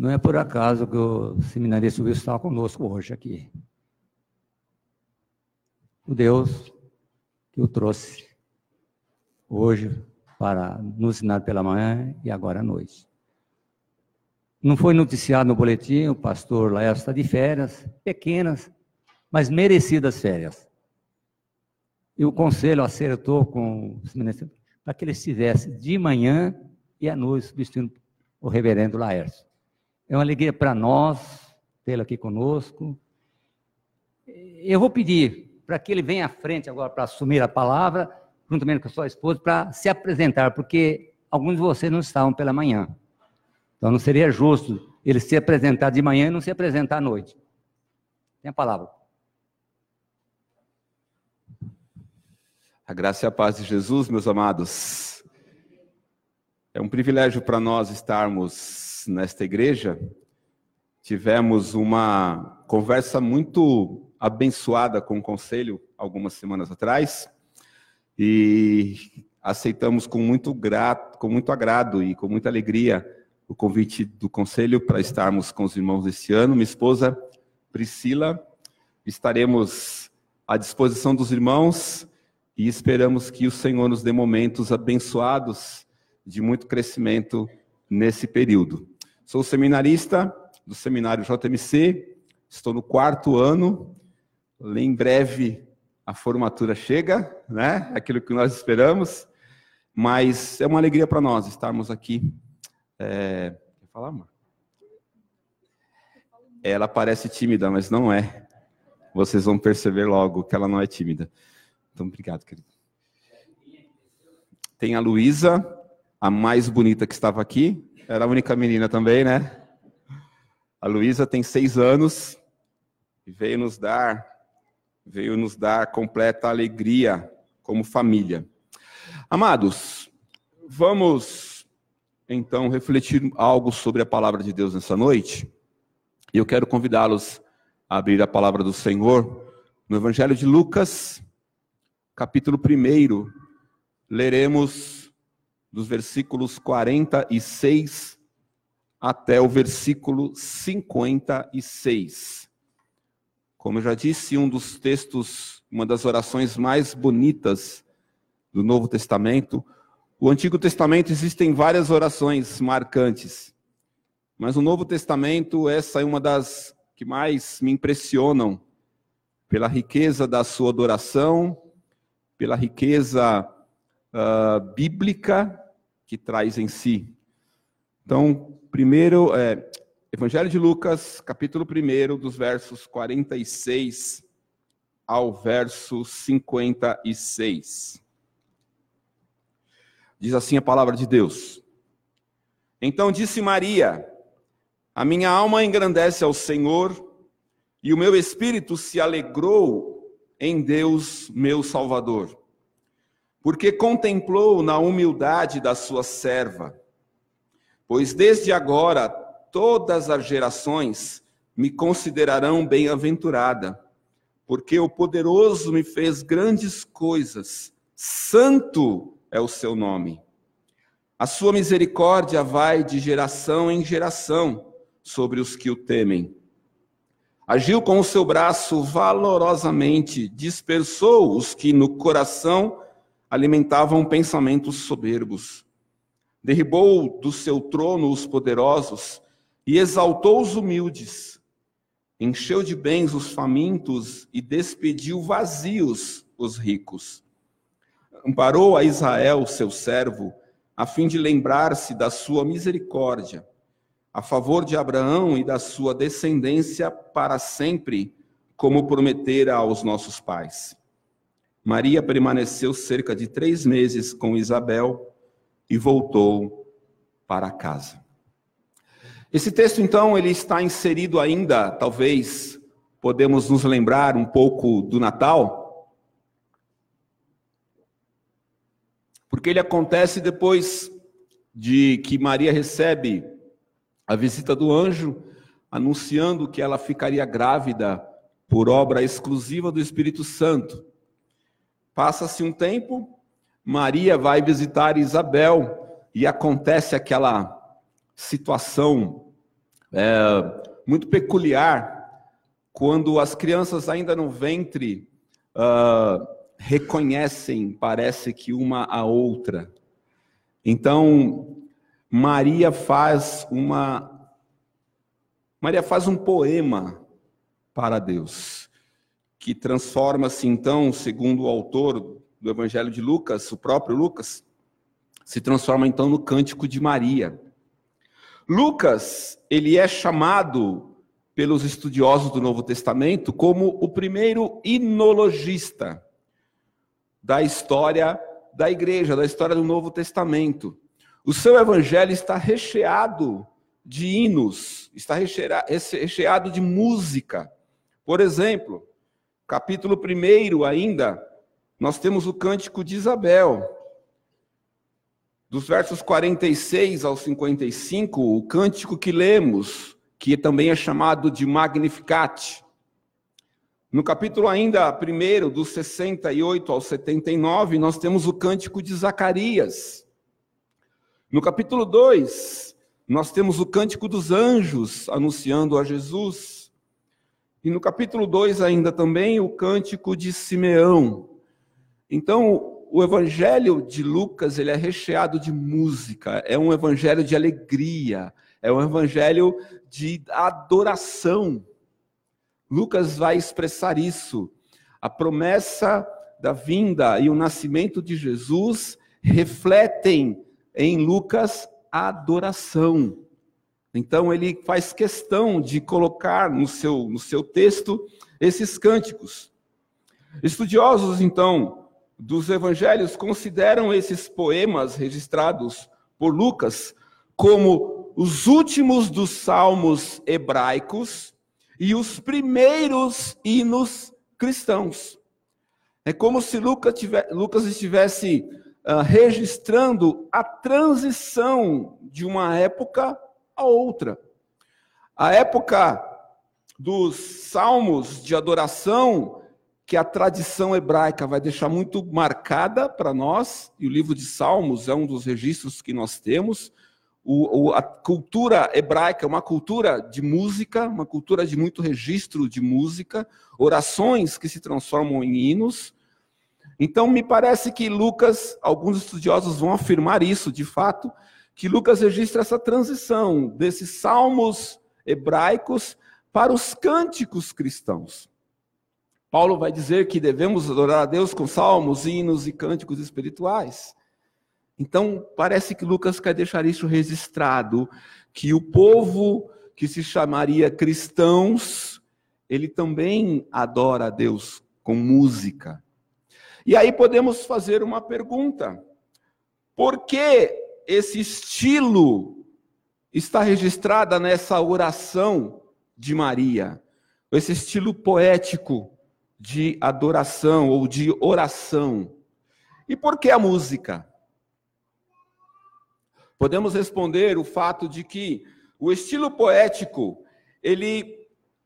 Não é por acaso que o seminarista Wilson está conosco hoje aqui. O Deus que o trouxe hoje para nos ensinar pela manhã e agora à noite. Não foi noticiado no boletim, o pastor Laércio está de férias, pequenas, mas merecidas férias. E o conselho acertou com os ministros para que ele estivesse de manhã e à noite substituindo o reverendo Laércio. É uma alegria para nós tê-lo aqui conosco. Eu vou pedir para que ele venha à frente agora para assumir a palavra, juntamente com a sua esposa, para se apresentar, porque alguns de vocês não estavam pela manhã. Então não seria justo ele se apresentar de manhã e não se apresentar à noite. Tem a palavra. A graça e a paz de Jesus, meus amados. É um privilégio para nós estarmos nesta igreja. Tivemos uma conversa muito abençoada com o conselho algumas semanas atrás e aceitamos com muito grato, com muito agrado e com muita alegria o convite do conselho para estarmos com os irmãos este ano. Minha esposa Priscila, estaremos à disposição dos irmãos e esperamos que o Senhor nos dê momentos abençoados de muito crescimento nesse período. Sou seminarista do seminário JMC, estou no quarto ano, em breve a formatura chega, né? Aquilo que nós esperamos, mas é uma alegria para nós estarmos aqui é... Quer falar, amor? Ela parece tímida, mas não é. Vocês vão perceber logo que ela não é tímida. Então, obrigado, querido. Tem a Luísa, a mais bonita que estava aqui. Era a única menina também, né? A Luísa tem seis anos e veio nos dar, veio nos dar completa alegria como família. Amados, vamos então refletir algo sobre a palavra de Deus nessa noite. E eu quero convidá-los a abrir a palavra do Senhor no Evangelho de Lucas, capítulo 1. Leremos dos versículos 46 até o versículo 56. Como eu já disse, um dos textos, uma das orações mais bonitas do Novo Testamento, o Antigo Testamento existem várias orações marcantes, mas no Novo Testamento essa é uma das que mais me impressionam pela riqueza da sua adoração, pela riqueza uh, bíblica que traz em si. Então, primeiro, é, Evangelho de Lucas, capítulo 1, dos versos 46 ao verso 56. Diz assim a palavra de Deus. Então disse Maria: A minha alma engrandece ao Senhor, e o meu espírito se alegrou em Deus, meu Salvador, porque contemplou na humildade da sua serva. Pois desde agora todas as gerações me considerarão bem-aventurada, porque o poderoso me fez grandes coisas, santo é o seu nome. A sua misericórdia vai de geração em geração sobre os que o temem. Agiu com o seu braço valorosamente, dispersou os que no coração alimentavam pensamentos soberbos. Derribou do seu trono os poderosos e exaltou os humildes. Encheu de bens os famintos e despediu vazios os ricos amparou a Israel, seu servo, a fim de lembrar-se da sua misericórdia, a favor de Abraão e da sua descendência para sempre, como prometera aos nossos pais. Maria permaneceu cerca de três meses com Isabel e voltou para casa. Esse texto, então, ele está inserido ainda, talvez podemos nos lembrar um pouco do Natal, porque ele acontece depois de que Maria recebe a visita do anjo, anunciando que ela ficaria grávida por obra exclusiva do Espírito Santo. Passa-se um tempo, Maria vai visitar Isabel e acontece aquela situação é, muito peculiar quando as crianças ainda no ventre uh, reconhecem, parece que uma a outra. Então, Maria faz uma Maria faz um poema para Deus, que transforma-se então, segundo o autor do Evangelho de Lucas, o próprio Lucas, se transforma então no Cântico de Maria. Lucas, ele é chamado pelos estudiosos do Novo Testamento como o primeiro inologista da história da igreja, da história do Novo Testamento. O seu evangelho está recheado de hinos, está recheado de música. Por exemplo, capítulo 1 ainda, nós temos o cântico de Isabel. Dos versos 46 ao 55, o cântico que lemos, que também é chamado de Magnificat. No capítulo ainda 1, dos 68 ao 79, nós temos o cântico de Zacarias. No capítulo 2, nós temos o cântico dos anjos anunciando a Jesus. E no capítulo 2 ainda também o cântico de Simeão. Então, o evangelho de Lucas, ele é recheado de música, é um evangelho de alegria, é um evangelho de adoração. Lucas vai expressar isso. A promessa da vinda e o nascimento de Jesus refletem em Lucas adoração. Então ele faz questão de colocar no seu, no seu texto esses cânticos. Estudiosos, então, dos evangelhos consideram esses poemas registrados por Lucas como os últimos dos salmos hebraicos e os primeiros hinos cristãos. É como se Lucas, Lucas estivesse uh, registrando a transição de uma época a outra. A época dos salmos de adoração, que a tradição hebraica vai deixar muito marcada para nós, e o livro de Salmos é um dos registros que nós temos. O, o, a cultura hebraica é uma cultura de música, uma cultura de muito registro de música, orações que se transformam em hinos. Então, me parece que Lucas, alguns estudiosos vão afirmar isso, de fato, que Lucas registra essa transição desses salmos hebraicos para os cânticos cristãos. Paulo vai dizer que devemos adorar a Deus com salmos, hinos e cânticos espirituais. Então, parece que Lucas quer deixar isso registrado, que o povo que se chamaria cristãos, ele também adora a Deus com música. E aí podemos fazer uma pergunta: por que esse estilo está registrado nessa oração de Maria? Esse estilo poético de adoração ou de oração? E por que a música? Podemos responder o fato de que o estilo poético, ele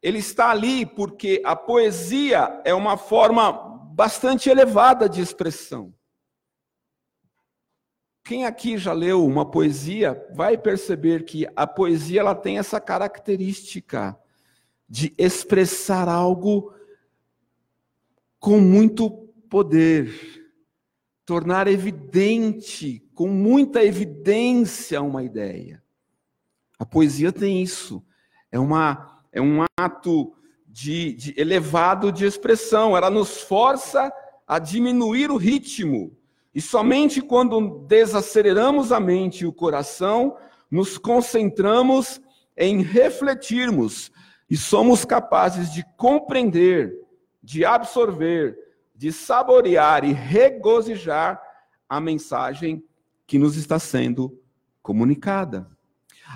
ele está ali porque a poesia é uma forma bastante elevada de expressão. Quem aqui já leu uma poesia vai perceber que a poesia ela tem essa característica de expressar algo com muito poder, tornar evidente, com muita evidência, uma ideia. A poesia tem isso. É, uma, é um ato de, de elevado de expressão, ela nos força a diminuir o ritmo. E somente quando desaceleramos a mente e o coração, nos concentramos em refletirmos e somos capazes de compreender, de absorver, de saborear e regozijar a mensagem que nos está sendo comunicada.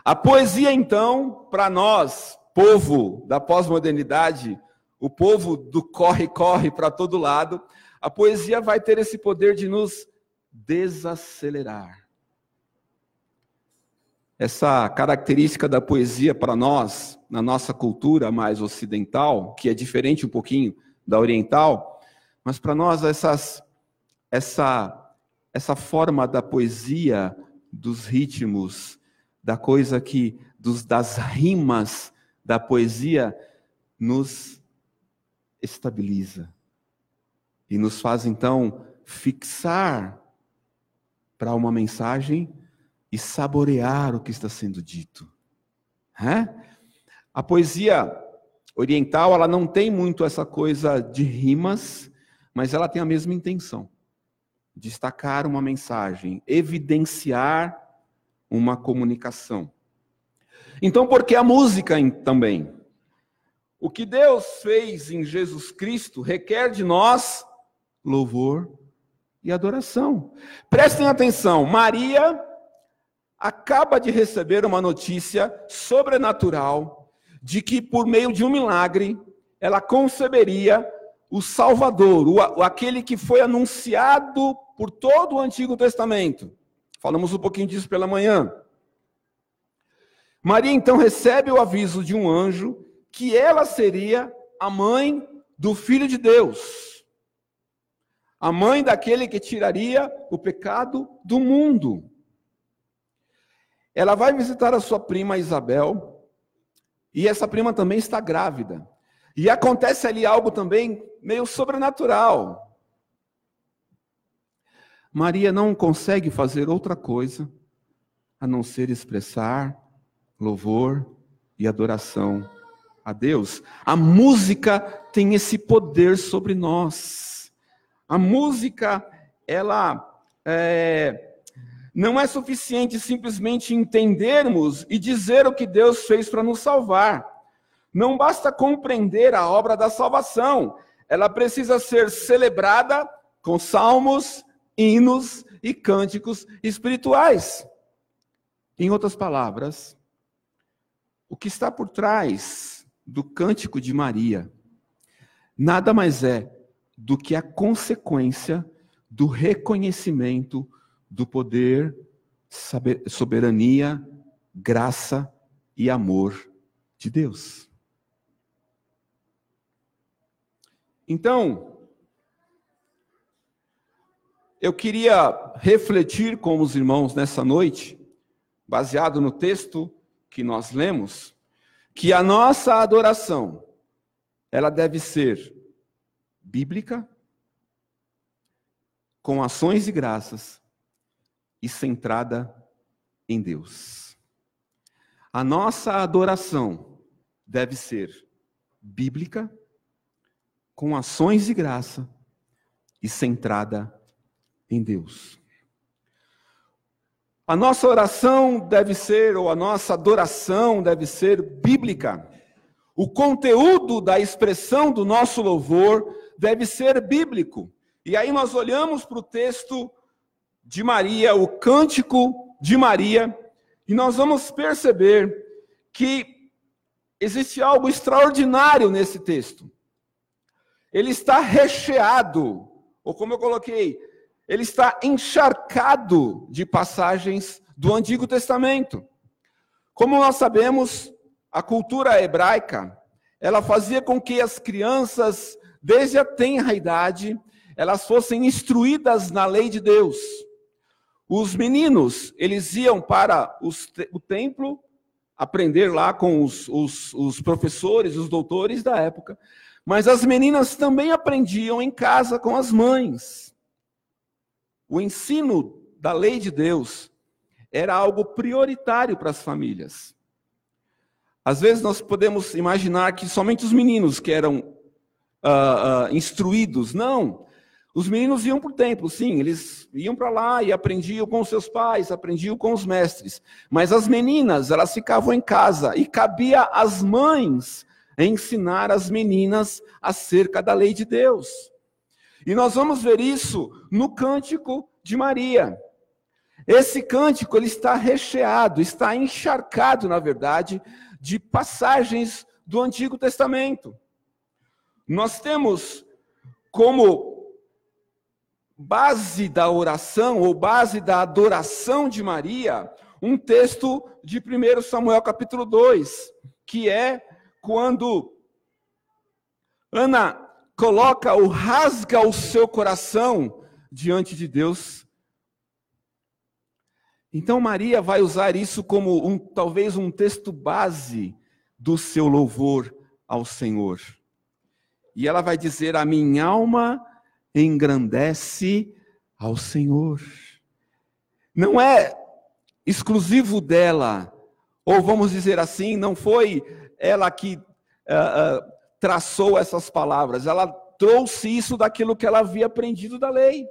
A poesia, então, para nós, povo da pós-modernidade, o povo do corre-corre para todo lado, a poesia vai ter esse poder de nos desacelerar. Essa característica da poesia para nós, na nossa cultura mais ocidental, que é diferente um pouquinho da oriental, mas para nós essas, essa, essa forma da poesia, dos ritmos, da coisa que dos, das rimas da poesia nos estabiliza e nos faz então fixar para uma mensagem e saborear o que está sendo dito. A poesia oriental ela não tem muito essa coisa de rimas, mas ela tem a mesma intenção: destacar uma mensagem, evidenciar uma comunicação. Então, por que a música também? O que Deus fez em Jesus Cristo requer de nós louvor e adoração. Prestem atenção, Maria acaba de receber uma notícia sobrenatural de que por meio de um milagre ela conceberia o Salvador, o, aquele que foi anunciado por todo o Antigo Testamento. Falamos um pouquinho disso pela manhã. Maria então recebe o aviso de um anjo que ela seria a mãe do Filho de Deus, a mãe daquele que tiraria o pecado do mundo. Ela vai visitar a sua prima Isabel, e essa prima também está grávida. E acontece ali algo também meio sobrenatural. Maria não consegue fazer outra coisa a não ser expressar louvor e adoração a Deus. A música tem esse poder sobre nós. A música, ela é, não é suficiente simplesmente entendermos e dizer o que Deus fez para nos salvar. Não basta compreender a obra da salvação, ela precisa ser celebrada com salmos, hinos e cânticos espirituais. Em outras palavras, o que está por trás do cântico de Maria nada mais é do que a consequência do reconhecimento do poder, soberania, graça e amor de Deus. Então, eu queria refletir com os irmãos nessa noite, baseado no texto que nós lemos, que a nossa adoração ela deve ser bíblica, com ações de graças e centrada em Deus. A nossa adoração deve ser bíblica, com ações de graça e centrada em Deus. A nossa oração deve ser, ou a nossa adoração deve ser bíblica. O conteúdo da expressão do nosso louvor deve ser bíblico. E aí nós olhamos para o texto de Maria, o cântico de Maria, e nós vamos perceber que existe algo extraordinário nesse texto. Ele está recheado, ou como eu coloquei, ele está encharcado de passagens do Antigo Testamento. Como nós sabemos, a cultura hebraica, ela fazia com que as crianças, desde a tenra idade, elas fossem instruídas na lei de Deus. Os meninos, eles iam para os, o templo aprender lá com os, os, os professores, os doutores da época, mas as meninas também aprendiam em casa com as mães. O ensino da lei de Deus era algo prioritário para as famílias. Às vezes nós podemos imaginar que somente os meninos que eram uh, uh, instruídos. Não. Os meninos iam para o templo, sim, eles iam para lá e aprendiam com seus pais, aprendiam com os mestres. Mas as meninas, elas ficavam em casa e cabia às mães ensinar as meninas acerca da lei de Deus. E nós vamos ver isso no cântico de Maria. Esse cântico ele está recheado, está encharcado, na verdade, de passagens do Antigo Testamento. Nós temos como base da oração ou base da adoração de Maria um texto de 1 Samuel capítulo 2, que é quando Ana coloca ou rasga o seu coração diante de Deus. Então Maria vai usar isso como um, talvez um texto base do seu louvor ao Senhor. E ela vai dizer: A minha alma engrandece ao Senhor. Não é exclusivo dela, ou vamos dizer assim, não foi ela que uh, uh, traçou essas palavras, ela trouxe isso daquilo que ela havia aprendido da lei.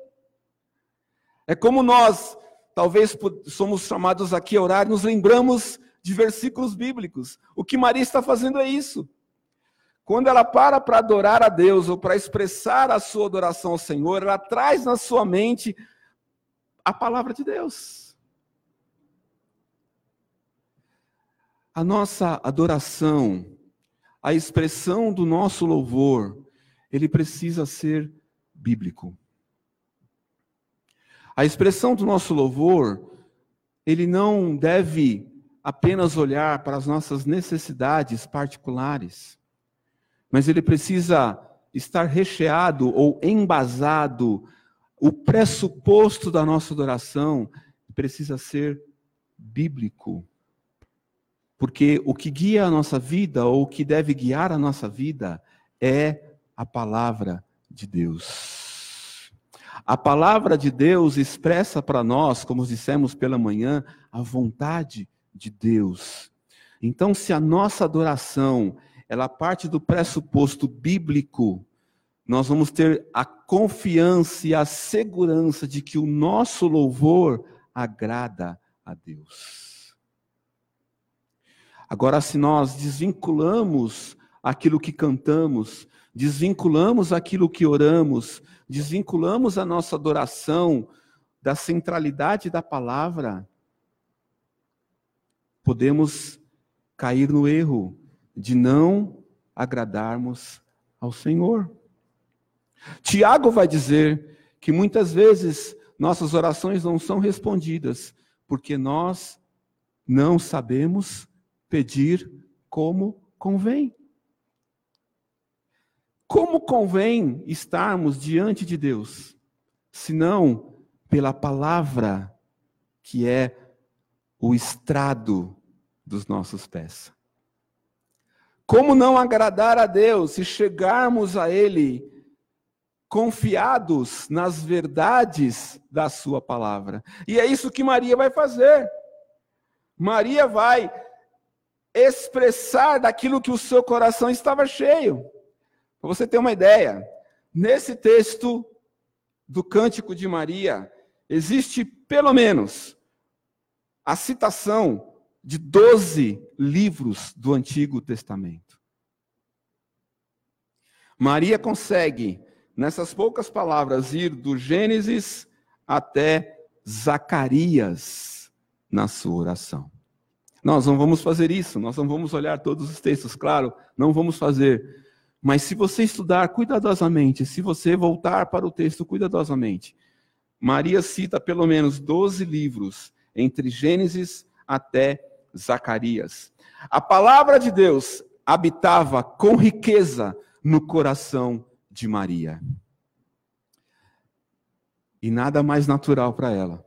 É como nós, talvez somos chamados aqui a orar, nos lembramos de versículos bíblicos. O que Maria está fazendo é isso. Quando ela para para adorar a Deus ou para expressar a sua adoração ao Senhor, ela traz na sua mente a palavra de Deus. A nossa adoração, a expressão do nosso louvor, ele precisa ser bíblico. A expressão do nosso louvor, ele não deve apenas olhar para as nossas necessidades particulares mas ele precisa estar recheado ou embasado. O pressuposto da nossa adoração precisa ser bíblico. Porque o que guia a nossa vida, ou o que deve guiar a nossa vida, é a palavra de Deus. A palavra de Deus expressa para nós, como dissemos pela manhã, a vontade de Deus. Então, se a nossa adoração ela parte do pressuposto bíblico, nós vamos ter a confiança e a segurança de que o nosso louvor agrada a Deus. Agora, se nós desvinculamos aquilo que cantamos, desvinculamos aquilo que oramos, desvinculamos a nossa adoração da centralidade da palavra, podemos cair no erro de não agradarmos ao Senhor. Tiago vai dizer que muitas vezes nossas orações não são respondidas porque nós não sabemos pedir como convém. Como convém estarmos diante de Deus, senão pela palavra que é o estrado dos nossos pés? Como não agradar a Deus se chegarmos a Ele confiados nas verdades da Sua palavra? E é isso que Maria vai fazer. Maria vai expressar daquilo que o seu coração estava cheio. Para você ter uma ideia, nesse texto do Cântico de Maria, existe pelo menos a citação de 12 livros do Antigo Testamento. Maria consegue, nessas poucas palavras, ir do Gênesis até Zacarias na sua oração. Nós não vamos fazer isso, nós não vamos olhar todos os textos, claro, não vamos fazer. Mas se você estudar cuidadosamente, se você voltar para o texto cuidadosamente, Maria cita pelo menos 12 livros, entre Gênesis até Zacarias. A palavra de Deus habitava com riqueza no coração de Maria. E nada mais natural para ela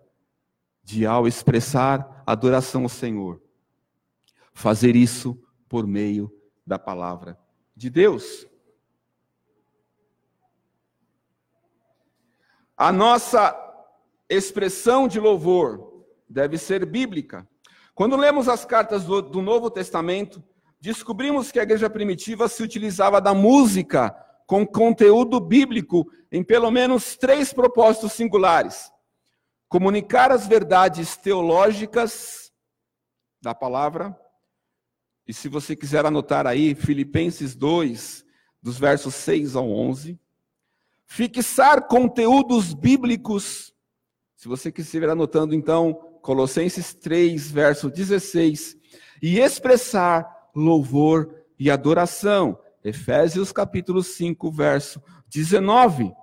de ao expressar adoração ao Senhor, fazer isso por meio da palavra de Deus. A nossa expressão de louvor deve ser bíblica. Quando lemos as cartas do, do Novo Testamento, descobrimos que a igreja primitiva se utilizava da música com conteúdo bíblico em pelo menos três propósitos singulares: comunicar as verdades teológicas da palavra, e se você quiser anotar aí, Filipenses 2, dos versos 6 ao 11, fixar conteúdos bíblicos, se você quiser anotando então, Colossenses 3, verso 16, e expressar louvor e adoração. Efésios capítulo 5, verso 19.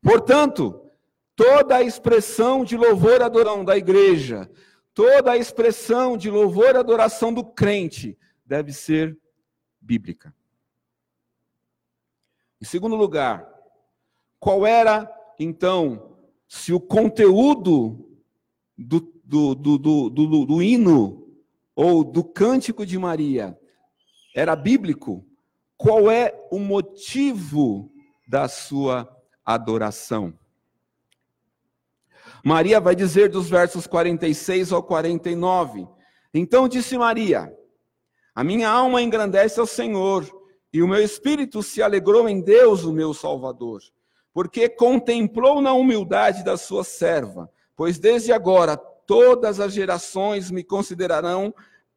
Portanto, toda a expressão de louvor e adoração da igreja, toda a expressão de louvor e adoração do crente deve ser bíblica. Em segundo lugar, qual era então, se o conteúdo do, do, do, do, do, do hino ou do cântico de Maria era bíblico, qual é o motivo da sua adoração? Maria vai dizer dos versos 46 ao 49. Então disse Maria: A minha alma engrandece ao Senhor, e o meu espírito se alegrou em Deus, o meu Salvador, porque contemplou na humildade da sua serva, pois desde agora todas as gerações me considerarão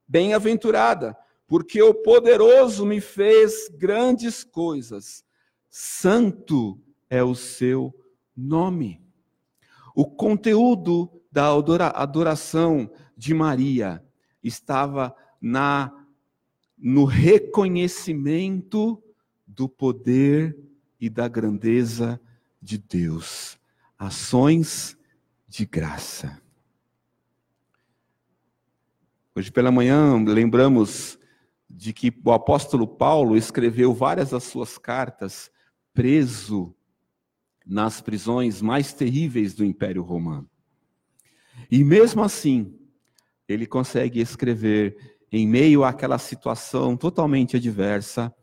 bem-aventurada, porque o poderoso me fez grandes coisas. Santo é o seu nome. O conteúdo da adoração de Maria estava na no reconhecimento do poder e da grandeza de Deus. Ações de graça. Hoje pela manhã lembramos de que o apóstolo Paulo escreveu várias das suas cartas preso nas prisões mais terríveis do Império Romano. E mesmo assim, ele consegue escrever em meio àquela situação totalmente adversa: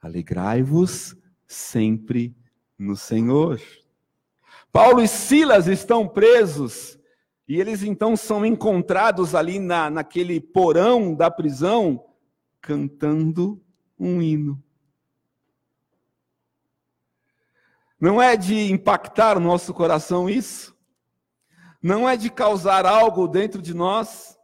alegrai-vos sempre no Senhor. Paulo e Silas estão presos e eles então são encontrados ali na, naquele porão da prisão cantando um hino. Não é de impactar o nosso coração isso? Não é de causar algo dentro de nós?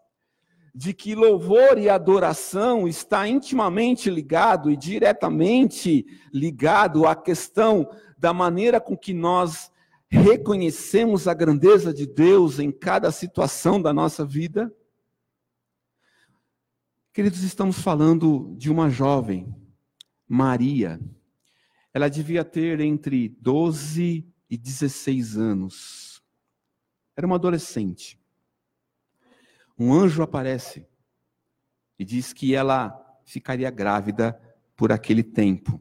de que louvor e adoração está intimamente ligado e diretamente ligado à questão da maneira com que nós reconhecemos a grandeza de Deus em cada situação da nossa vida. Queridos, estamos falando de uma jovem, Maria. Ela devia ter entre 12 e 16 anos. Era uma adolescente um anjo aparece e diz que ela ficaria grávida por aquele tempo.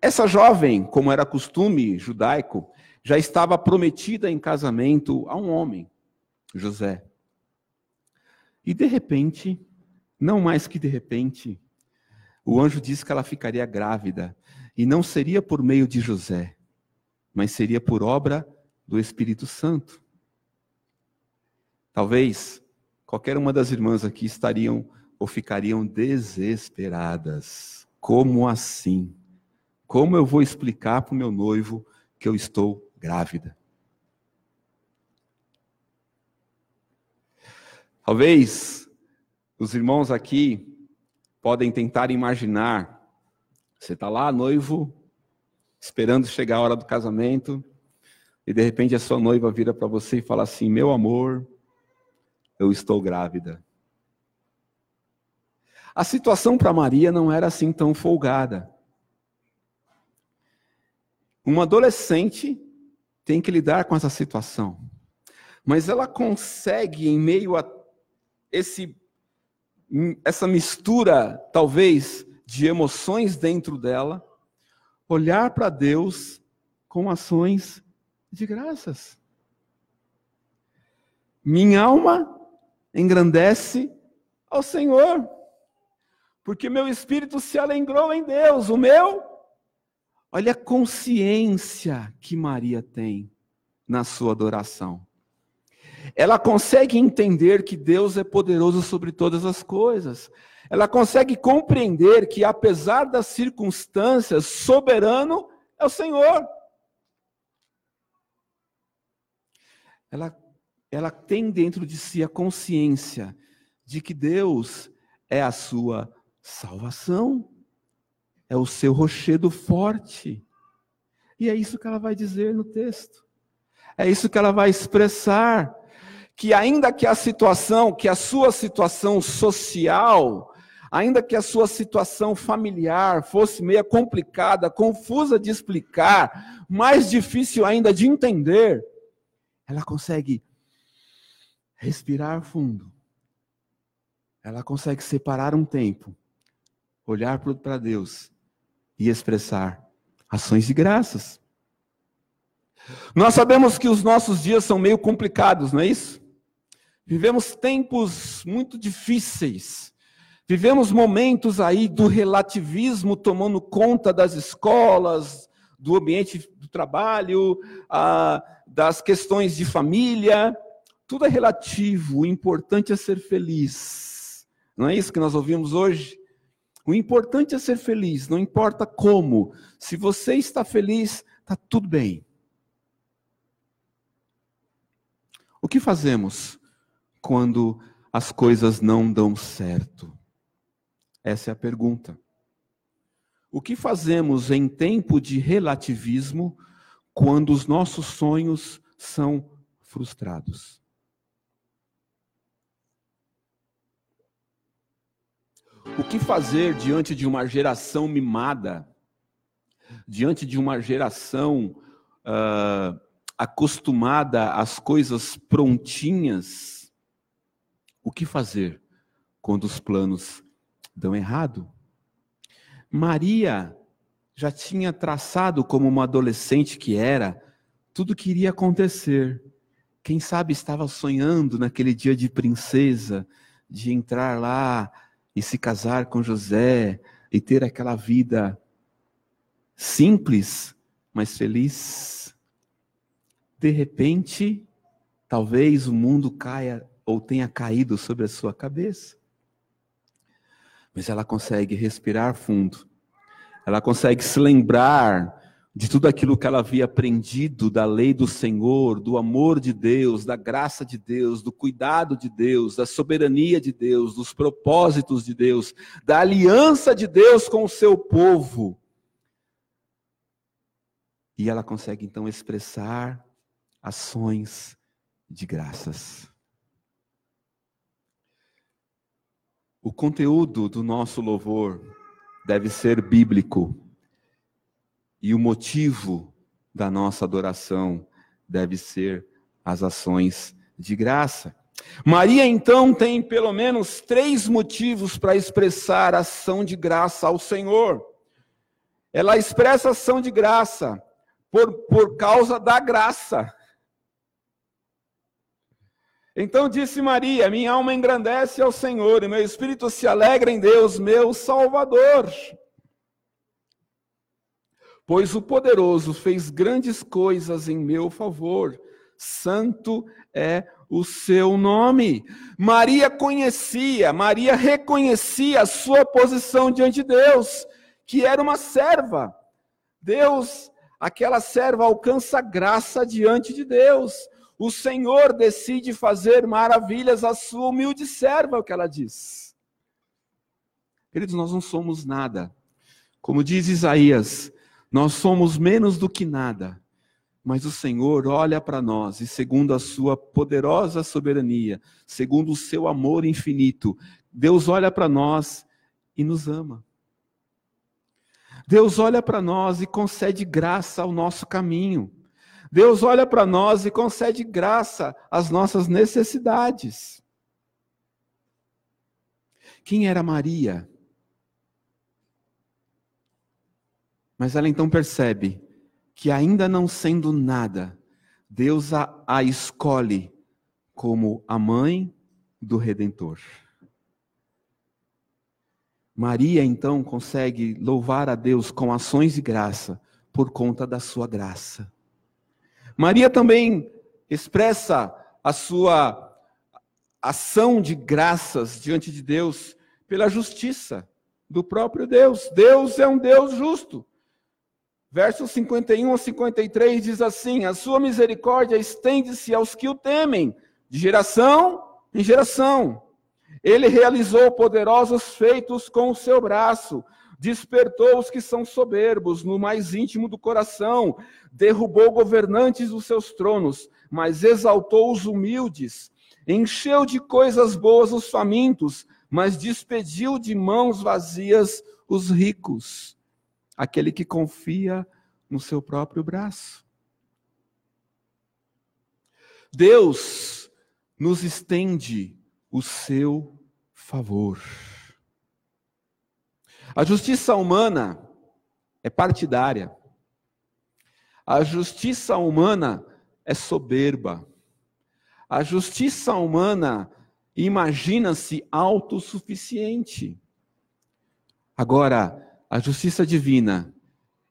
Essa jovem, como era costume judaico, já estava prometida em casamento a um homem, José. E de repente, não mais que de repente, o anjo disse que ela ficaria grávida, e não seria por meio de José, mas seria por obra do Espírito Santo. Talvez qualquer uma das irmãs aqui estariam ou ficariam desesperadas. Como assim? Como eu vou explicar para o meu noivo que eu estou grávida? Talvez os irmãos aqui podem tentar imaginar. Você está lá, noivo, esperando chegar a hora do casamento, e de repente a sua noiva vira para você e fala assim: Meu amor, eu estou grávida. A situação para Maria não era assim tão folgada. Uma adolescente tem que lidar com essa situação. Mas ela consegue, em meio a esse, essa mistura, talvez, de emoções dentro dela, olhar para Deus com ações de graças. Minha alma engrandece ao Senhor, porque meu espírito se alegrou em Deus, o meu. Olha a consciência que Maria tem na sua adoração. Ela consegue entender que Deus é poderoso sobre todas as coisas. Ela consegue compreender que, apesar das circunstâncias, soberano é o Senhor. Ela ela tem dentro de si a consciência de que Deus é a sua salvação, é o seu rochedo forte. E é isso que ela vai dizer no texto. É isso que ela vai expressar. Que ainda que a situação, que a sua situação social, ainda que a sua situação familiar fosse meia complicada, confusa de explicar, mais difícil ainda de entender, ela consegue respirar fundo. Ela consegue separar um tempo, olhar para Deus e expressar ações de graças. Nós sabemos que os nossos dias são meio complicados, não é isso? Vivemos tempos muito difíceis. Vivemos momentos aí do relativismo tomando conta das escolas, do ambiente do trabalho, ah, das questões de família. Tudo é relativo, o importante é ser feliz. Não é isso que nós ouvimos hoje? O importante é ser feliz, não importa como. Se você está feliz, está tudo bem. O que fazemos quando as coisas não dão certo? Essa é a pergunta. O que fazemos em tempo de relativismo quando os nossos sonhos são frustrados? O que fazer diante de uma geração mimada, diante de uma geração uh, acostumada às coisas prontinhas? O que fazer quando os planos dão errado? Maria já tinha traçado como uma adolescente que era tudo que iria acontecer. Quem sabe estava sonhando naquele dia de princesa, de entrar lá e se casar com José e ter aquela vida simples, mas feliz. De repente, talvez o mundo caia ou tenha caído sobre a sua cabeça. Mas ela consegue respirar fundo. Ela consegue se lembrar de tudo aquilo que ela havia aprendido da lei do Senhor, do amor de Deus, da graça de Deus, do cuidado de Deus, da soberania de Deus, dos propósitos de Deus, da aliança de Deus com o seu povo. E ela consegue então expressar ações de graças. O conteúdo do nosso louvor deve ser bíblico e o motivo da nossa adoração deve ser as ações de graça. Maria, então, tem pelo menos três motivos para expressar ação de graça ao Senhor. Ela expressa ação de graça por, por causa da graça. Então disse Maria: Minha alma engrandece ao Senhor, e meu espírito se alegra em Deus, meu Salvador pois o poderoso fez grandes coisas em meu favor. Santo é o seu nome. Maria conhecia, Maria reconhecia a sua posição diante de Deus, que era uma serva. Deus, aquela serva alcança graça diante de Deus. O Senhor decide fazer maravilhas à sua humilde serva, é o que ela diz. Queridos, nós não somos nada. Como diz Isaías, nós somos menos do que nada, mas o Senhor olha para nós e, segundo a sua poderosa soberania, segundo o seu amor infinito, Deus olha para nós e nos ama. Deus olha para nós e concede graça ao nosso caminho. Deus olha para nós e concede graça às nossas necessidades. Quem era Maria? Mas ela então percebe que, ainda não sendo nada, Deus a, a escolhe como a mãe do Redentor. Maria então consegue louvar a Deus com ações de graça por conta da sua graça. Maria também expressa a sua ação de graças diante de Deus pela justiça do próprio Deus. Deus é um Deus justo. Versos 51 a 53 diz assim: A sua misericórdia estende-se aos que o temem, de geração em geração. Ele realizou poderosos feitos com o seu braço, despertou os que são soberbos no mais íntimo do coração, derrubou governantes dos seus tronos, mas exaltou os humildes, encheu de coisas boas os famintos, mas despediu de mãos vazias os ricos aquele que confia no seu próprio braço. Deus nos estende o seu favor. A justiça humana é partidária. A justiça humana é soberba. A justiça humana imagina-se autossuficiente. Agora, a justiça divina,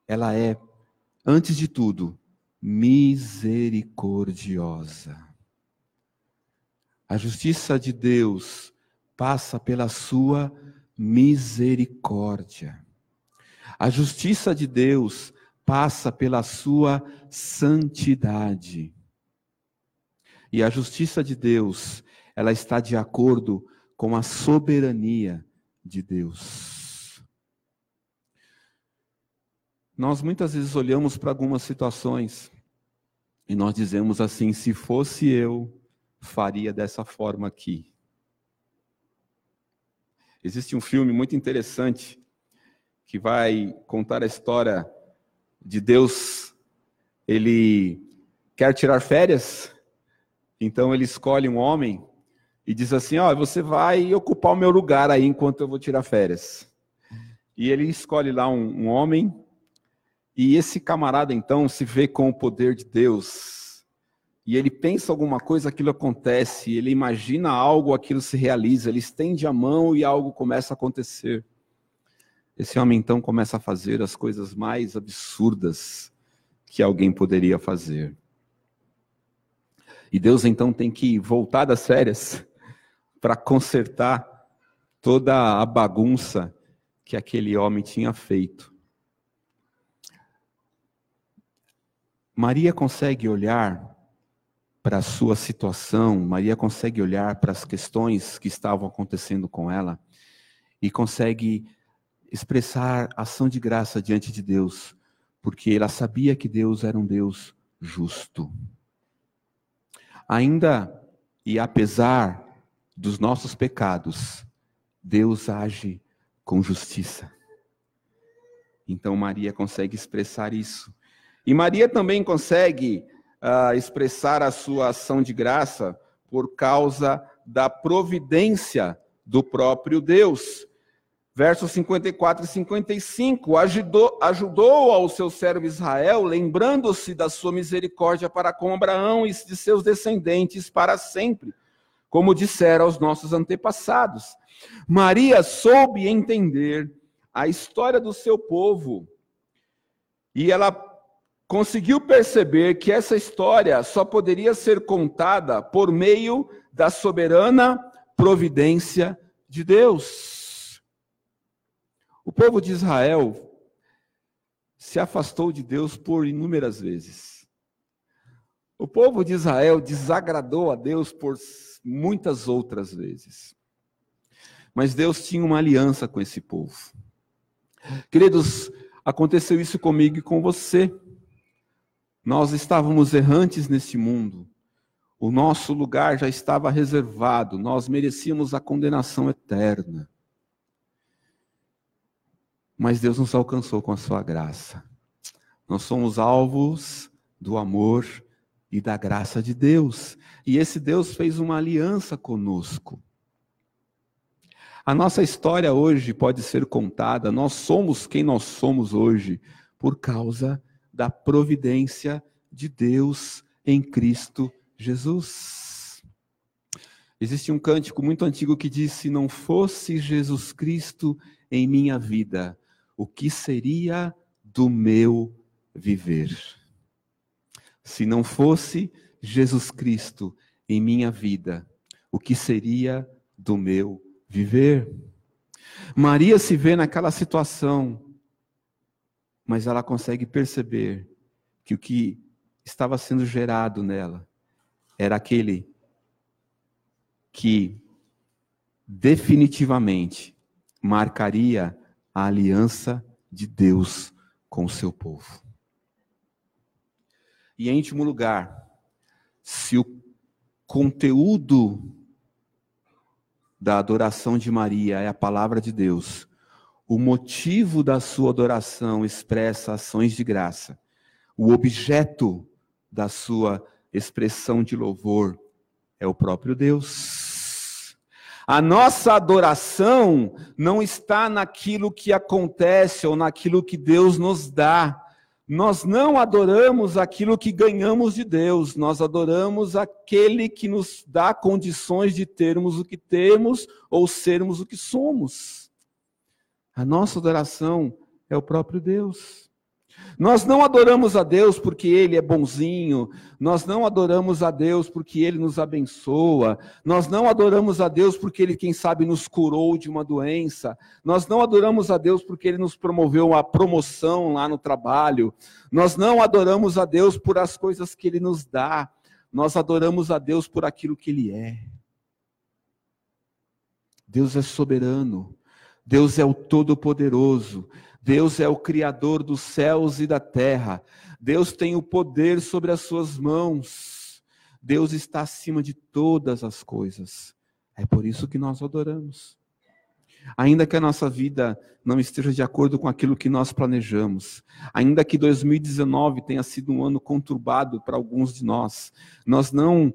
ela é, antes de tudo, misericordiosa. A justiça de Deus passa pela sua misericórdia. A justiça de Deus passa pela sua santidade. E a justiça de Deus, ela está de acordo com a soberania de Deus. Nós muitas vezes olhamos para algumas situações e nós dizemos assim: se fosse eu, faria dessa forma aqui. Existe um filme muito interessante que vai contar a história de Deus. Ele quer tirar férias, então ele escolhe um homem e diz assim: Ó, oh, você vai ocupar o meu lugar aí enquanto eu vou tirar férias. E ele escolhe lá um, um homem, e esse camarada então se vê com o poder de Deus, e ele pensa alguma coisa, aquilo acontece, ele imagina algo, aquilo se realiza, ele estende a mão e algo começa a acontecer. Esse homem então começa a fazer as coisas mais absurdas que alguém poderia fazer. E Deus então tem que voltar das férias para consertar toda a bagunça que aquele homem tinha feito. Maria consegue olhar para a sua situação, Maria consegue olhar para as questões que estavam acontecendo com ela e consegue expressar ação de graça diante de Deus, porque ela sabia que Deus era um Deus justo. Ainda e apesar dos nossos pecados, Deus age com justiça. Então Maria consegue expressar isso. E Maria também consegue uh, expressar a sua ação de graça por causa da providência do próprio Deus. Versos 54 e 55, ajudou, ajudou ao seu servo Israel, lembrando-se da sua misericórdia para com Abraão e de seus descendentes para sempre, como disseram aos nossos antepassados. Maria soube entender a história do seu povo, e ela conseguiu perceber que essa história só poderia ser contada por meio da soberana providência de Deus. O povo de Israel se afastou de Deus por inúmeras vezes. O povo de Israel desagradou a Deus por muitas outras vezes. Mas Deus tinha uma aliança com esse povo. Queridos, aconteceu isso comigo e com você. Nós estávamos errantes neste mundo. O nosso lugar já estava reservado, nós merecíamos a condenação eterna. Mas Deus nos alcançou com a sua graça. Nós somos alvos do amor e da graça de Deus. E esse Deus fez uma aliança conosco. A nossa história hoje pode ser contada, nós somos quem nós somos hoje por causa da providência de Deus em Cristo Jesus. Existe um cântico muito antigo que diz: Se não fosse Jesus Cristo em minha vida, o que seria do meu viver? Se não fosse Jesus Cristo em minha vida, o que seria do meu viver? Maria se vê naquela situação mas ela consegue perceber que o que estava sendo gerado nela era aquele que definitivamente marcaria a aliança de Deus com o seu povo. E em último lugar, se o conteúdo da adoração de Maria é a palavra de Deus, o motivo da sua adoração expressa ações de graça. O objeto da sua expressão de louvor é o próprio Deus. A nossa adoração não está naquilo que acontece ou naquilo que Deus nos dá, Nós não adoramos aquilo que ganhamos de Deus, nós adoramos aquele que nos dá condições de termos o que temos ou sermos o que somos. A nossa adoração é o próprio Deus. Nós não adoramos a Deus porque Ele é bonzinho, nós não adoramos a Deus porque Ele nos abençoa, nós não adoramos a Deus porque Ele, quem sabe, nos curou de uma doença, nós não adoramos a Deus porque Ele nos promoveu uma promoção lá no trabalho, nós não adoramos a Deus por as coisas que Ele nos dá, nós adoramos a Deus por aquilo que Ele é. Deus é soberano, Deus é o Todo-Poderoso, Deus é o Criador dos céus e da terra. Deus tem o poder sobre as suas mãos. Deus está acima de todas as coisas. É por isso que nós adoramos. Ainda que a nossa vida não esteja de acordo com aquilo que nós planejamos, ainda que 2019 tenha sido um ano conturbado para alguns de nós, nós não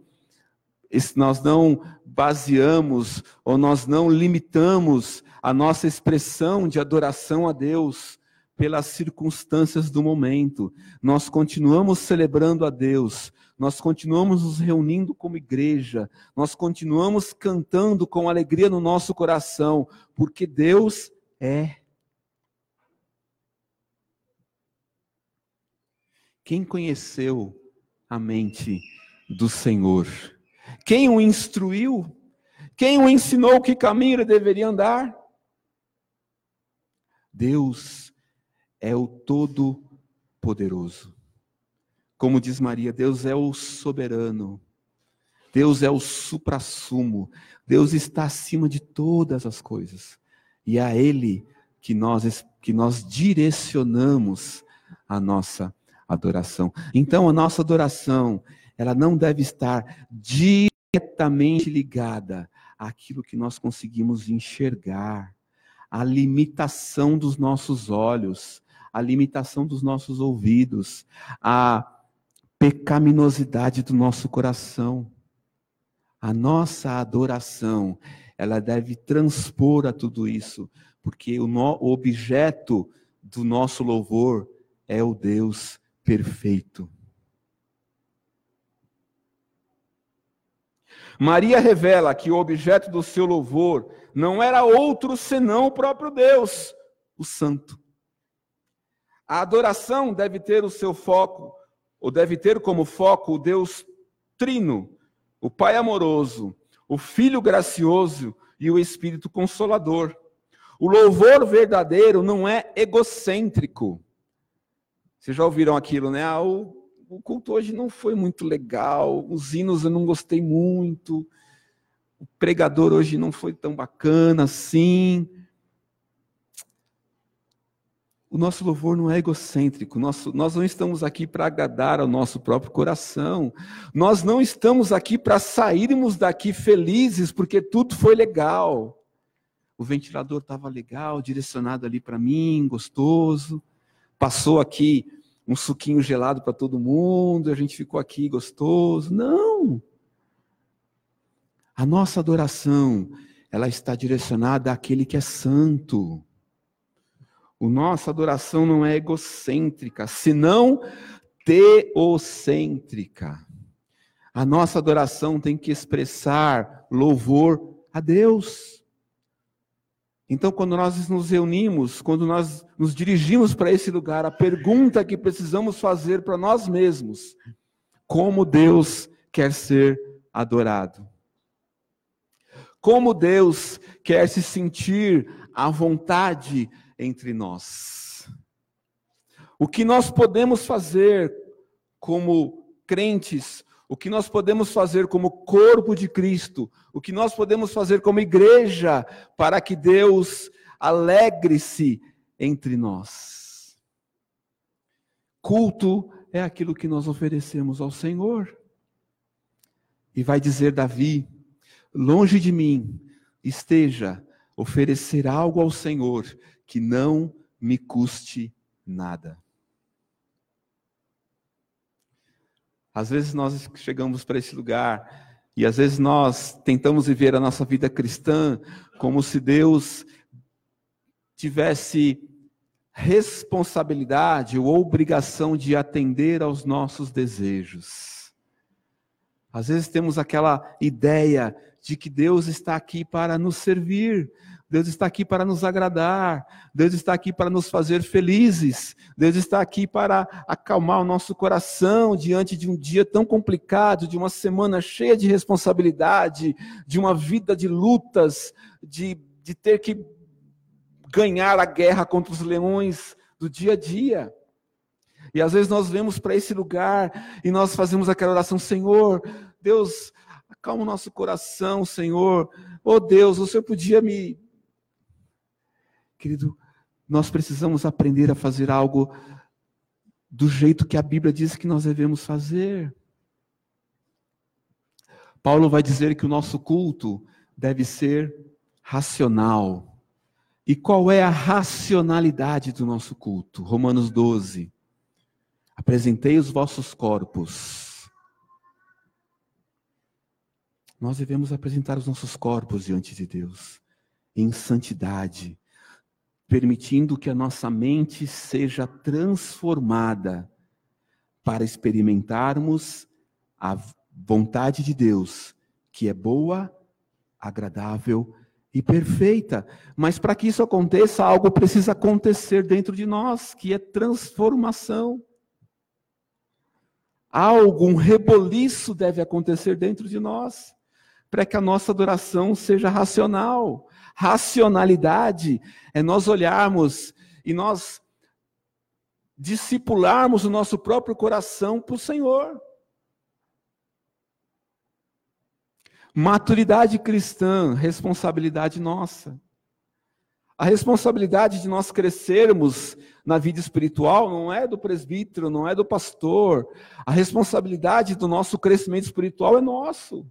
nós não baseamos ou nós não limitamos a nossa expressão de adoração a Deus pelas circunstâncias do momento. Nós continuamos celebrando a Deus, nós continuamos nos reunindo como igreja, nós continuamos cantando com alegria no nosso coração, porque Deus é. Quem conheceu a mente do Senhor? Quem o instruiu? Quem o ensinou que caminho ele deveria andar? Deus é o Todo-Poderoso. Como diz Maria, Deus é o soberano. Deus é o suprassumo. Deus está acima de todas as coisas. E é a Ele que nós, que nós direcionamos a nossa adoração. Então, a nossa adoração, ela não deve estar diretamente ligada àquilo que nós conseguimos enxergar a limitação dos nossos olhos, a limitação dos nossos ouvidos, a pecaminosidade do nosso coração. A nossa adoração, ela deve transpor a tudo isso, porque o, no, o objeto do nosso louvor é o Deus perfeito. Maria revela que o objeto do seu louvor não era outro senão o próprio Deus, o Santo. A adoração deve ter o seu foco, ou deve ter como foco o Deus Trino, o Pai amoroso, o Filho gracioso e o Espírito consolador. O louvor verdadeiro não é egocêntrico. Vocês já ouviram aquilo, né? Ah, o o culto hoje não foi muito legal, os hinos eu não gostei muito, o pregador hoje não foi tão bacana assim. O nosso louvor não é egocêntrico, nosso, nós não estamos aqui para agradar ao nosso próprio coração, nós não estamos aqui para sairmos daqui felizes porque tudo foi legal. O ventilador estava legal, direcionado ali para mim, gostoso. Passou aqui um suquinho gelado para todo mundo, a gente ficou aqui gostoso. Não! A nossa adoração, ela está direcionada àquele que é santo. A nossa adoração não é egocêntrica, senão teocêntrica. A nossa adoração tem que expressar louvor a Deus. Então, quando nós nos reunimos, quando nós nos dirigimos para esse lugar, a pergunta que precisamos fazer para nós mesmos: como Deus quer ser adorado? Como Deus quer se sentir à vontade entre nós? O que nós podemos fazer como crentes o que nós podemos fazer como corpo de Cristo, o que nós podemos fazer como igreja para que Deus alegre-se entre nós. Culto é aquilo que nós oferecemos ao Senhor. E vai dizer Davi: longe de mim esteja oferecer algo ao Senhor que não me custe nada. Às vezes nós chegamos para esse lugar e às vezes nós tentamos viver a nossa vida cristã como se Deus tivesse responsabilidade ou obrigação de atender aos nossos desejos. Às vezes temos aquela ideia de que Deus está aqui para nos servir, Deus está aqui para nos agradar, Deus está aqui para nos fazer felizes, Deus está aqui para acalmar o nosso coração diante de um dia tão complicado, de uma semana cheia de responsabilidade, de uma vida de lutas, de, de ter que ganhar a guerra contra os leões do dia a dia. E às vezes nós vemos para esse lugar e nós fazemos aquela oração: Senhor, Deus, acalma o nosso coração, Senhor. Oh Deus, o Senhor podia me. Querido, nós precisamos aprender a fazer algo do jeito que a Bíblia diz que nós devemos fazer. Paulo vai dizer que o nosso culto deve ser racional. E qual é a racionalidade do nosso culto? Romanos 12. Apresentei os vossos corpos. Nós devemos apresentar os nossos corpos diante de Deus, em santidade, permitindo que a nossa mente seja transformada para experimentarmos a vontade de Deus, que é boa, agradável e perfeita. Mas para que isso aconteça, algo precisa acontecer dentro de nós, que é transformação. Algo, um reboliço deve acontecer dentro de nós, para que a nossa adoração seja racional. Racionalidade é nós olharmos e nós discipularmos o nosso próprio coração para o Senhor. Maturidade cristã, responsabilidade nossa. A responsabilidade de nós crescermos na vida espiritual não é do presbítero, não é do pastor. A responsabilidade do nosso crescimento espiritual é nosso.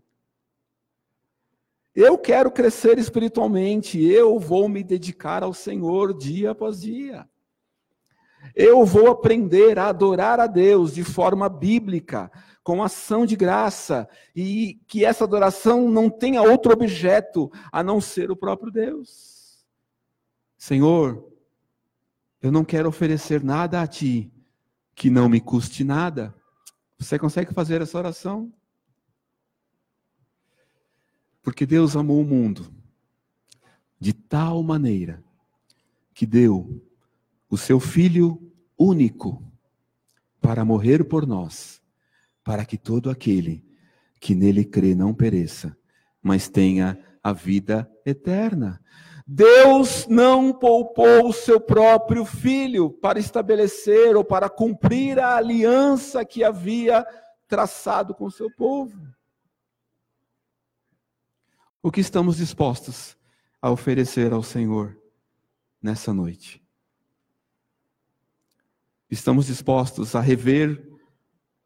Eu quero crescer espiritualmente, eu vou me dedicar ao Senhor dia após dia. Eu vou aprender a adorar a Deus de forma bíblica, com ação de graça, e que essa adoração não tenha outro objeto a não ser o próprio Deus. Senhor, eu não quero oferecer nada a ti que não me custe nada. Você consegue fazer essa oração? Porque Deus amou o mundo de tal maneira que deu o seu Filho único para morrer por nós para que todo aquele que nele crê não pereça, mas tenha a vida eterna. Deus não poupou o seu próprio filho para estabelecer ou para cumprir a aliança que havia traçado com o seu povo. O que estamos dispostos a oferecer ao Senhor nessa noite? Estamos dispostos a rever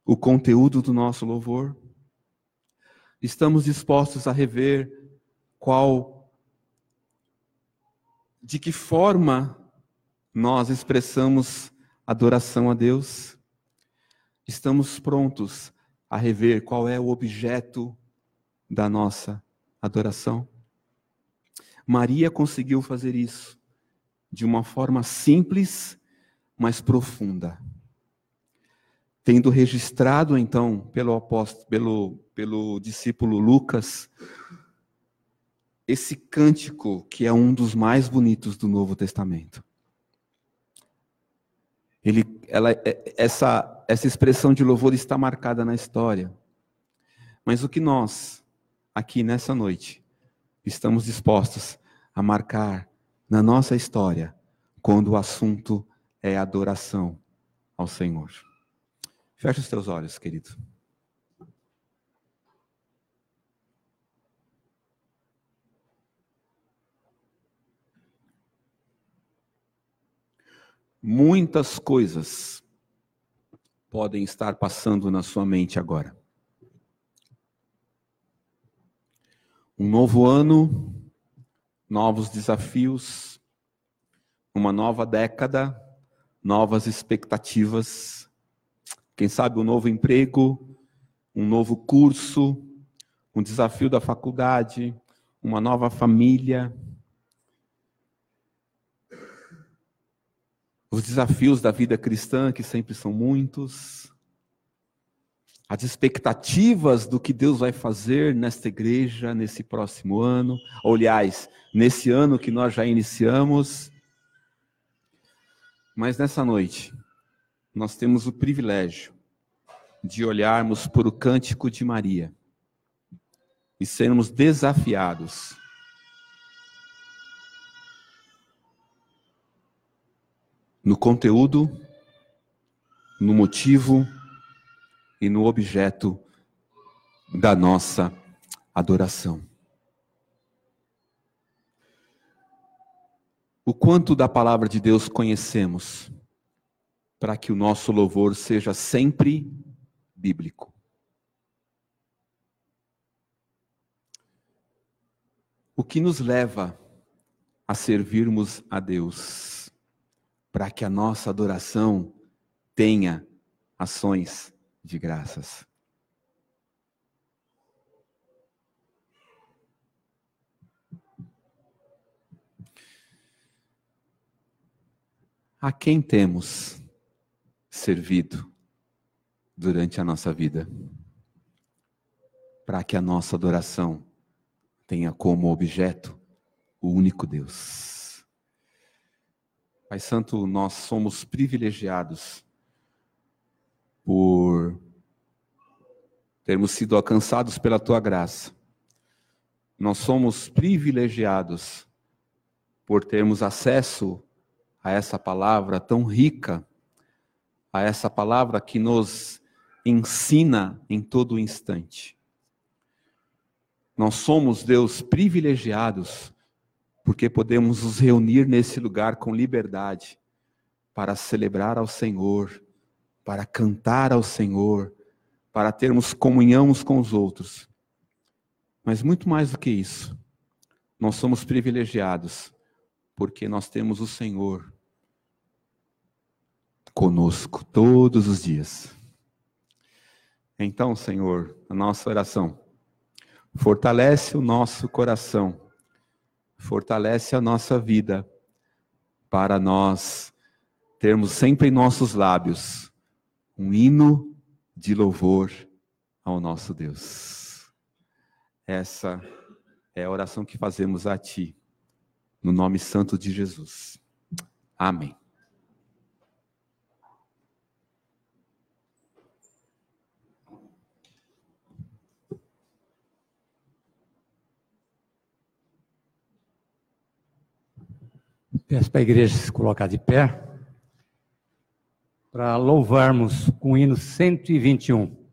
o conteúdo do nosso louvor? Estamos dispostos a rever qual, de que forma nós expressamos adoração a Deus? Estamos prontos a rever qual é o objeto da nossa adoração? Maria conseguiu fazer isso de uma forma simples, mas profunda tendo registrado então pelo apóstolo, pelo, pelo discípulo Lucas, esse cântico que é um dos mais bonitos do Novo Testamento. Ele, ela, é, essa, essa expressão de louvor está marcada na história. Mas o que nós, aqui nessa noite, estamos dispostos a marcar na nossa história, quando o assunto é adoração ao Senhor. Feche os teus olhos, querido. Muitas coisas podem estar passando na sua mente agora. Um novo ano, novos desafios, uma nova década, novas expectativas quem sabe um novo emprego, um novo curso, um desafio da faculdade, uma nova família. os desafios da vida cristã, que sempre são muitos, as expectativas do que Deus vai fazer nesta igreja, nesse próximo ano, ou, aliás, nesse ano que nós já iniciamos. Mas nessa noite, nós temos o privilégio de olharmos para o cântico de Maria e sermos desafiados no conteúdo, no motivo e no objeto da nossa adoração. O quanto da palavra de Deus conhecemos para que o nosso louvor seja sempre bíblico. O que nos leva a servirmos a Deus, para que a nossa adoração tenha ações de graças. A quem temos servido durante a nossa vida? Para que a nossa adoração tenha como objeto o único Deus. Pai Santo, nós somos privilegiados por termos sido alcançados pela tua graça. Nós somos privilegiados por termos acesso a essa palavra tão rica, a essa palavra que nos ensina em todo instante. Nós somos, Deus, privilegiados porque podemos nos reunir nesse lugar com liberdade para celebrar ao Senhor, para cantar ao Senhor, para termos comunhão uns com os outros. Mas muito mais do que isso, nós somos privilegiados, porque nós temos o Senhor conosco todos os dias. Então, Senhor, a nossa oração, fortalece o nosso coração, fortalece a nossa vida, para nós termos sempre em nossos lábios um hino de louvor ao nosso Deus. Essa é a oração que fazemos a Ti, no nome santo de Jesus. Amém. Peço para a igreja se colocar de pé para louvarmos com o hino 121.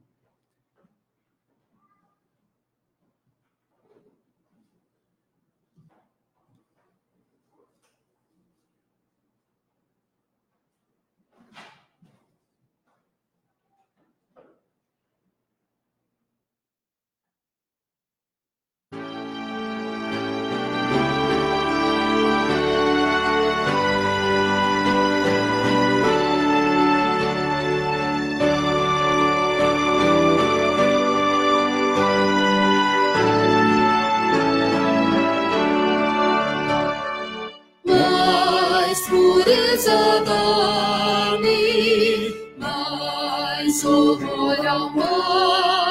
sussurro ao mal,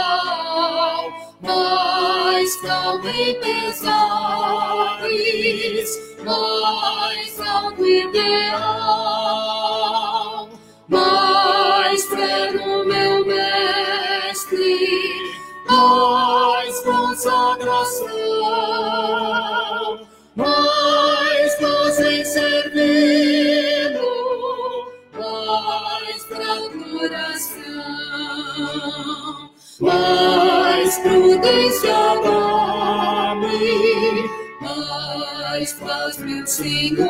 mas calme pesares, mas algo ideal. mais prudência dá-me, mais paz, meu Senhor,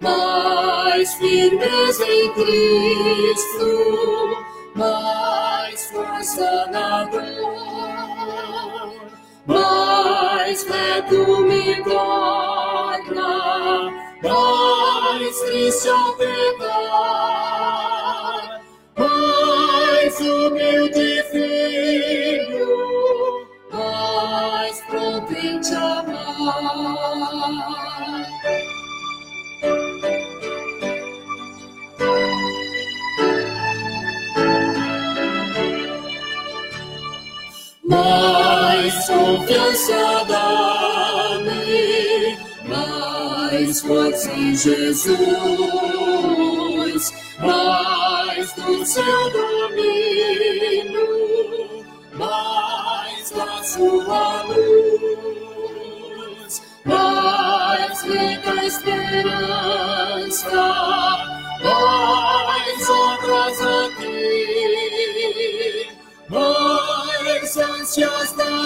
mais firmeza em Cristo, mais força na dor, mais fé me torna, mais triste ao pecado. humilde filho, mais pronto em te amar. Mais confiança dá-me, mais força em Jesus, mais do seu domínio, mais da sua luz, mais rica esperança, mais obras aqui, mais ânsias da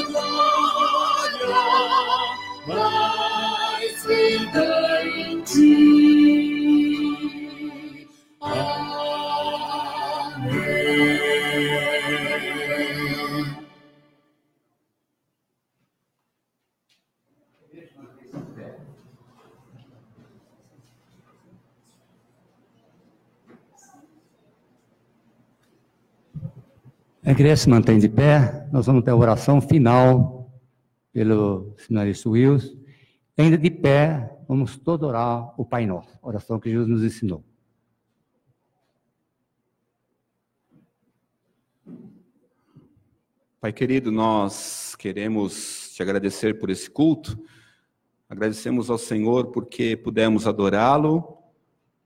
A igreja se mantém de pé, nós vamos ter a oração final pelo seminarista Wills. Ainda de pé, vamos todos orar o Pai Nosso, oração que Jesus nos ensinou. Pai querido, nós queremos te agradecer por esse culto. Agradecemos ao Senhor porque pudemos adorá-lo,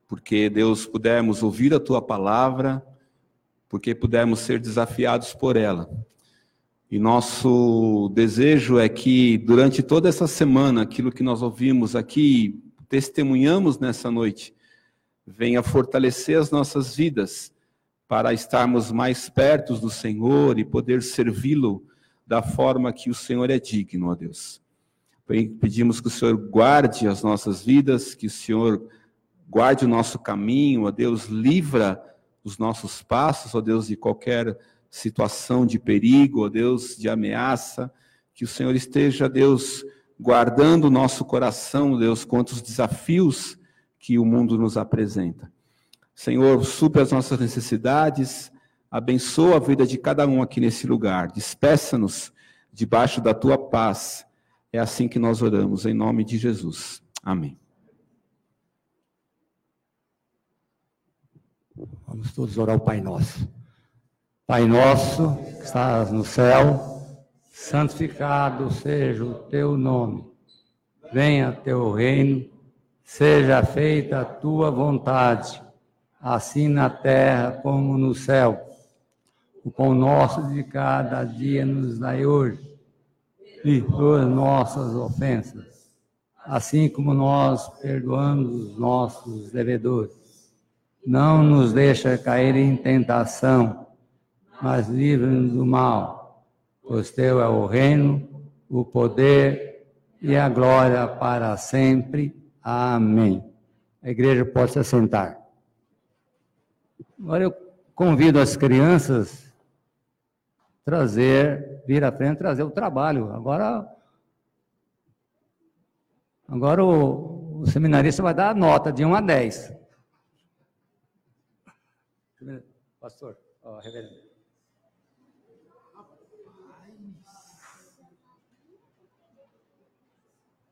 porque Deus pudemos ouvir a tua palavra, porque pudemos ser desafiados por ela. E nosso desejo é que durante toda essa semana, aquilo que nós ouvimos aqui, testemunhamos nessa noite, venha fortalecer as nossas vidas para estarmos mais perto do Senhor e poder servi-lo da forma que o Senhor é digno, ó Deus. Pedimos que o Senhor guarde as nossas vidas, que o Senhor guarde o nosso caminho, ó Deus, livra os nossos passos, ó Deus, de qualquer situação de perigo, ó Deus, de ameaça, que o Senhor esteja, Deus, guardando o nosso coração, Deus, contra os desafios que o mundo nos apresenta. Senhor, supre as nossas necessidades, abençoa a vida de cada um aqui nesse lugar, despeça-nos debaixo da tua paz. É assim que nós oramos, em nome de Jesus. Amém. Vamos todos orar o Pai Nosso. Pai nosso, que estás no céu, santificado seja o teu nome. Venha teu reino, seja feita a tua vontade, assim na terra como no céu. O pão nosso de cada dia nos dai hoje. E as nossas ofensas, assim como nós perdoamos os nossos devedores. Não nos deixa cair em tentação, mas livra-nos do mal. Pois teu é o reino, o poder e a glória para sempre. Amém. A igreja pode se assentar. Agora eu convido as crianças trazer, vir à frente, trazer o trabalho. Agora, agora o, o seminarista vai dar a nota de 1 a 10. Pastor, ó, reverendo.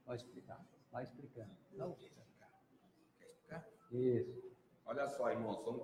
Vai explicar, vai explicando. Não. Isso. Olha só, irmãos, vamos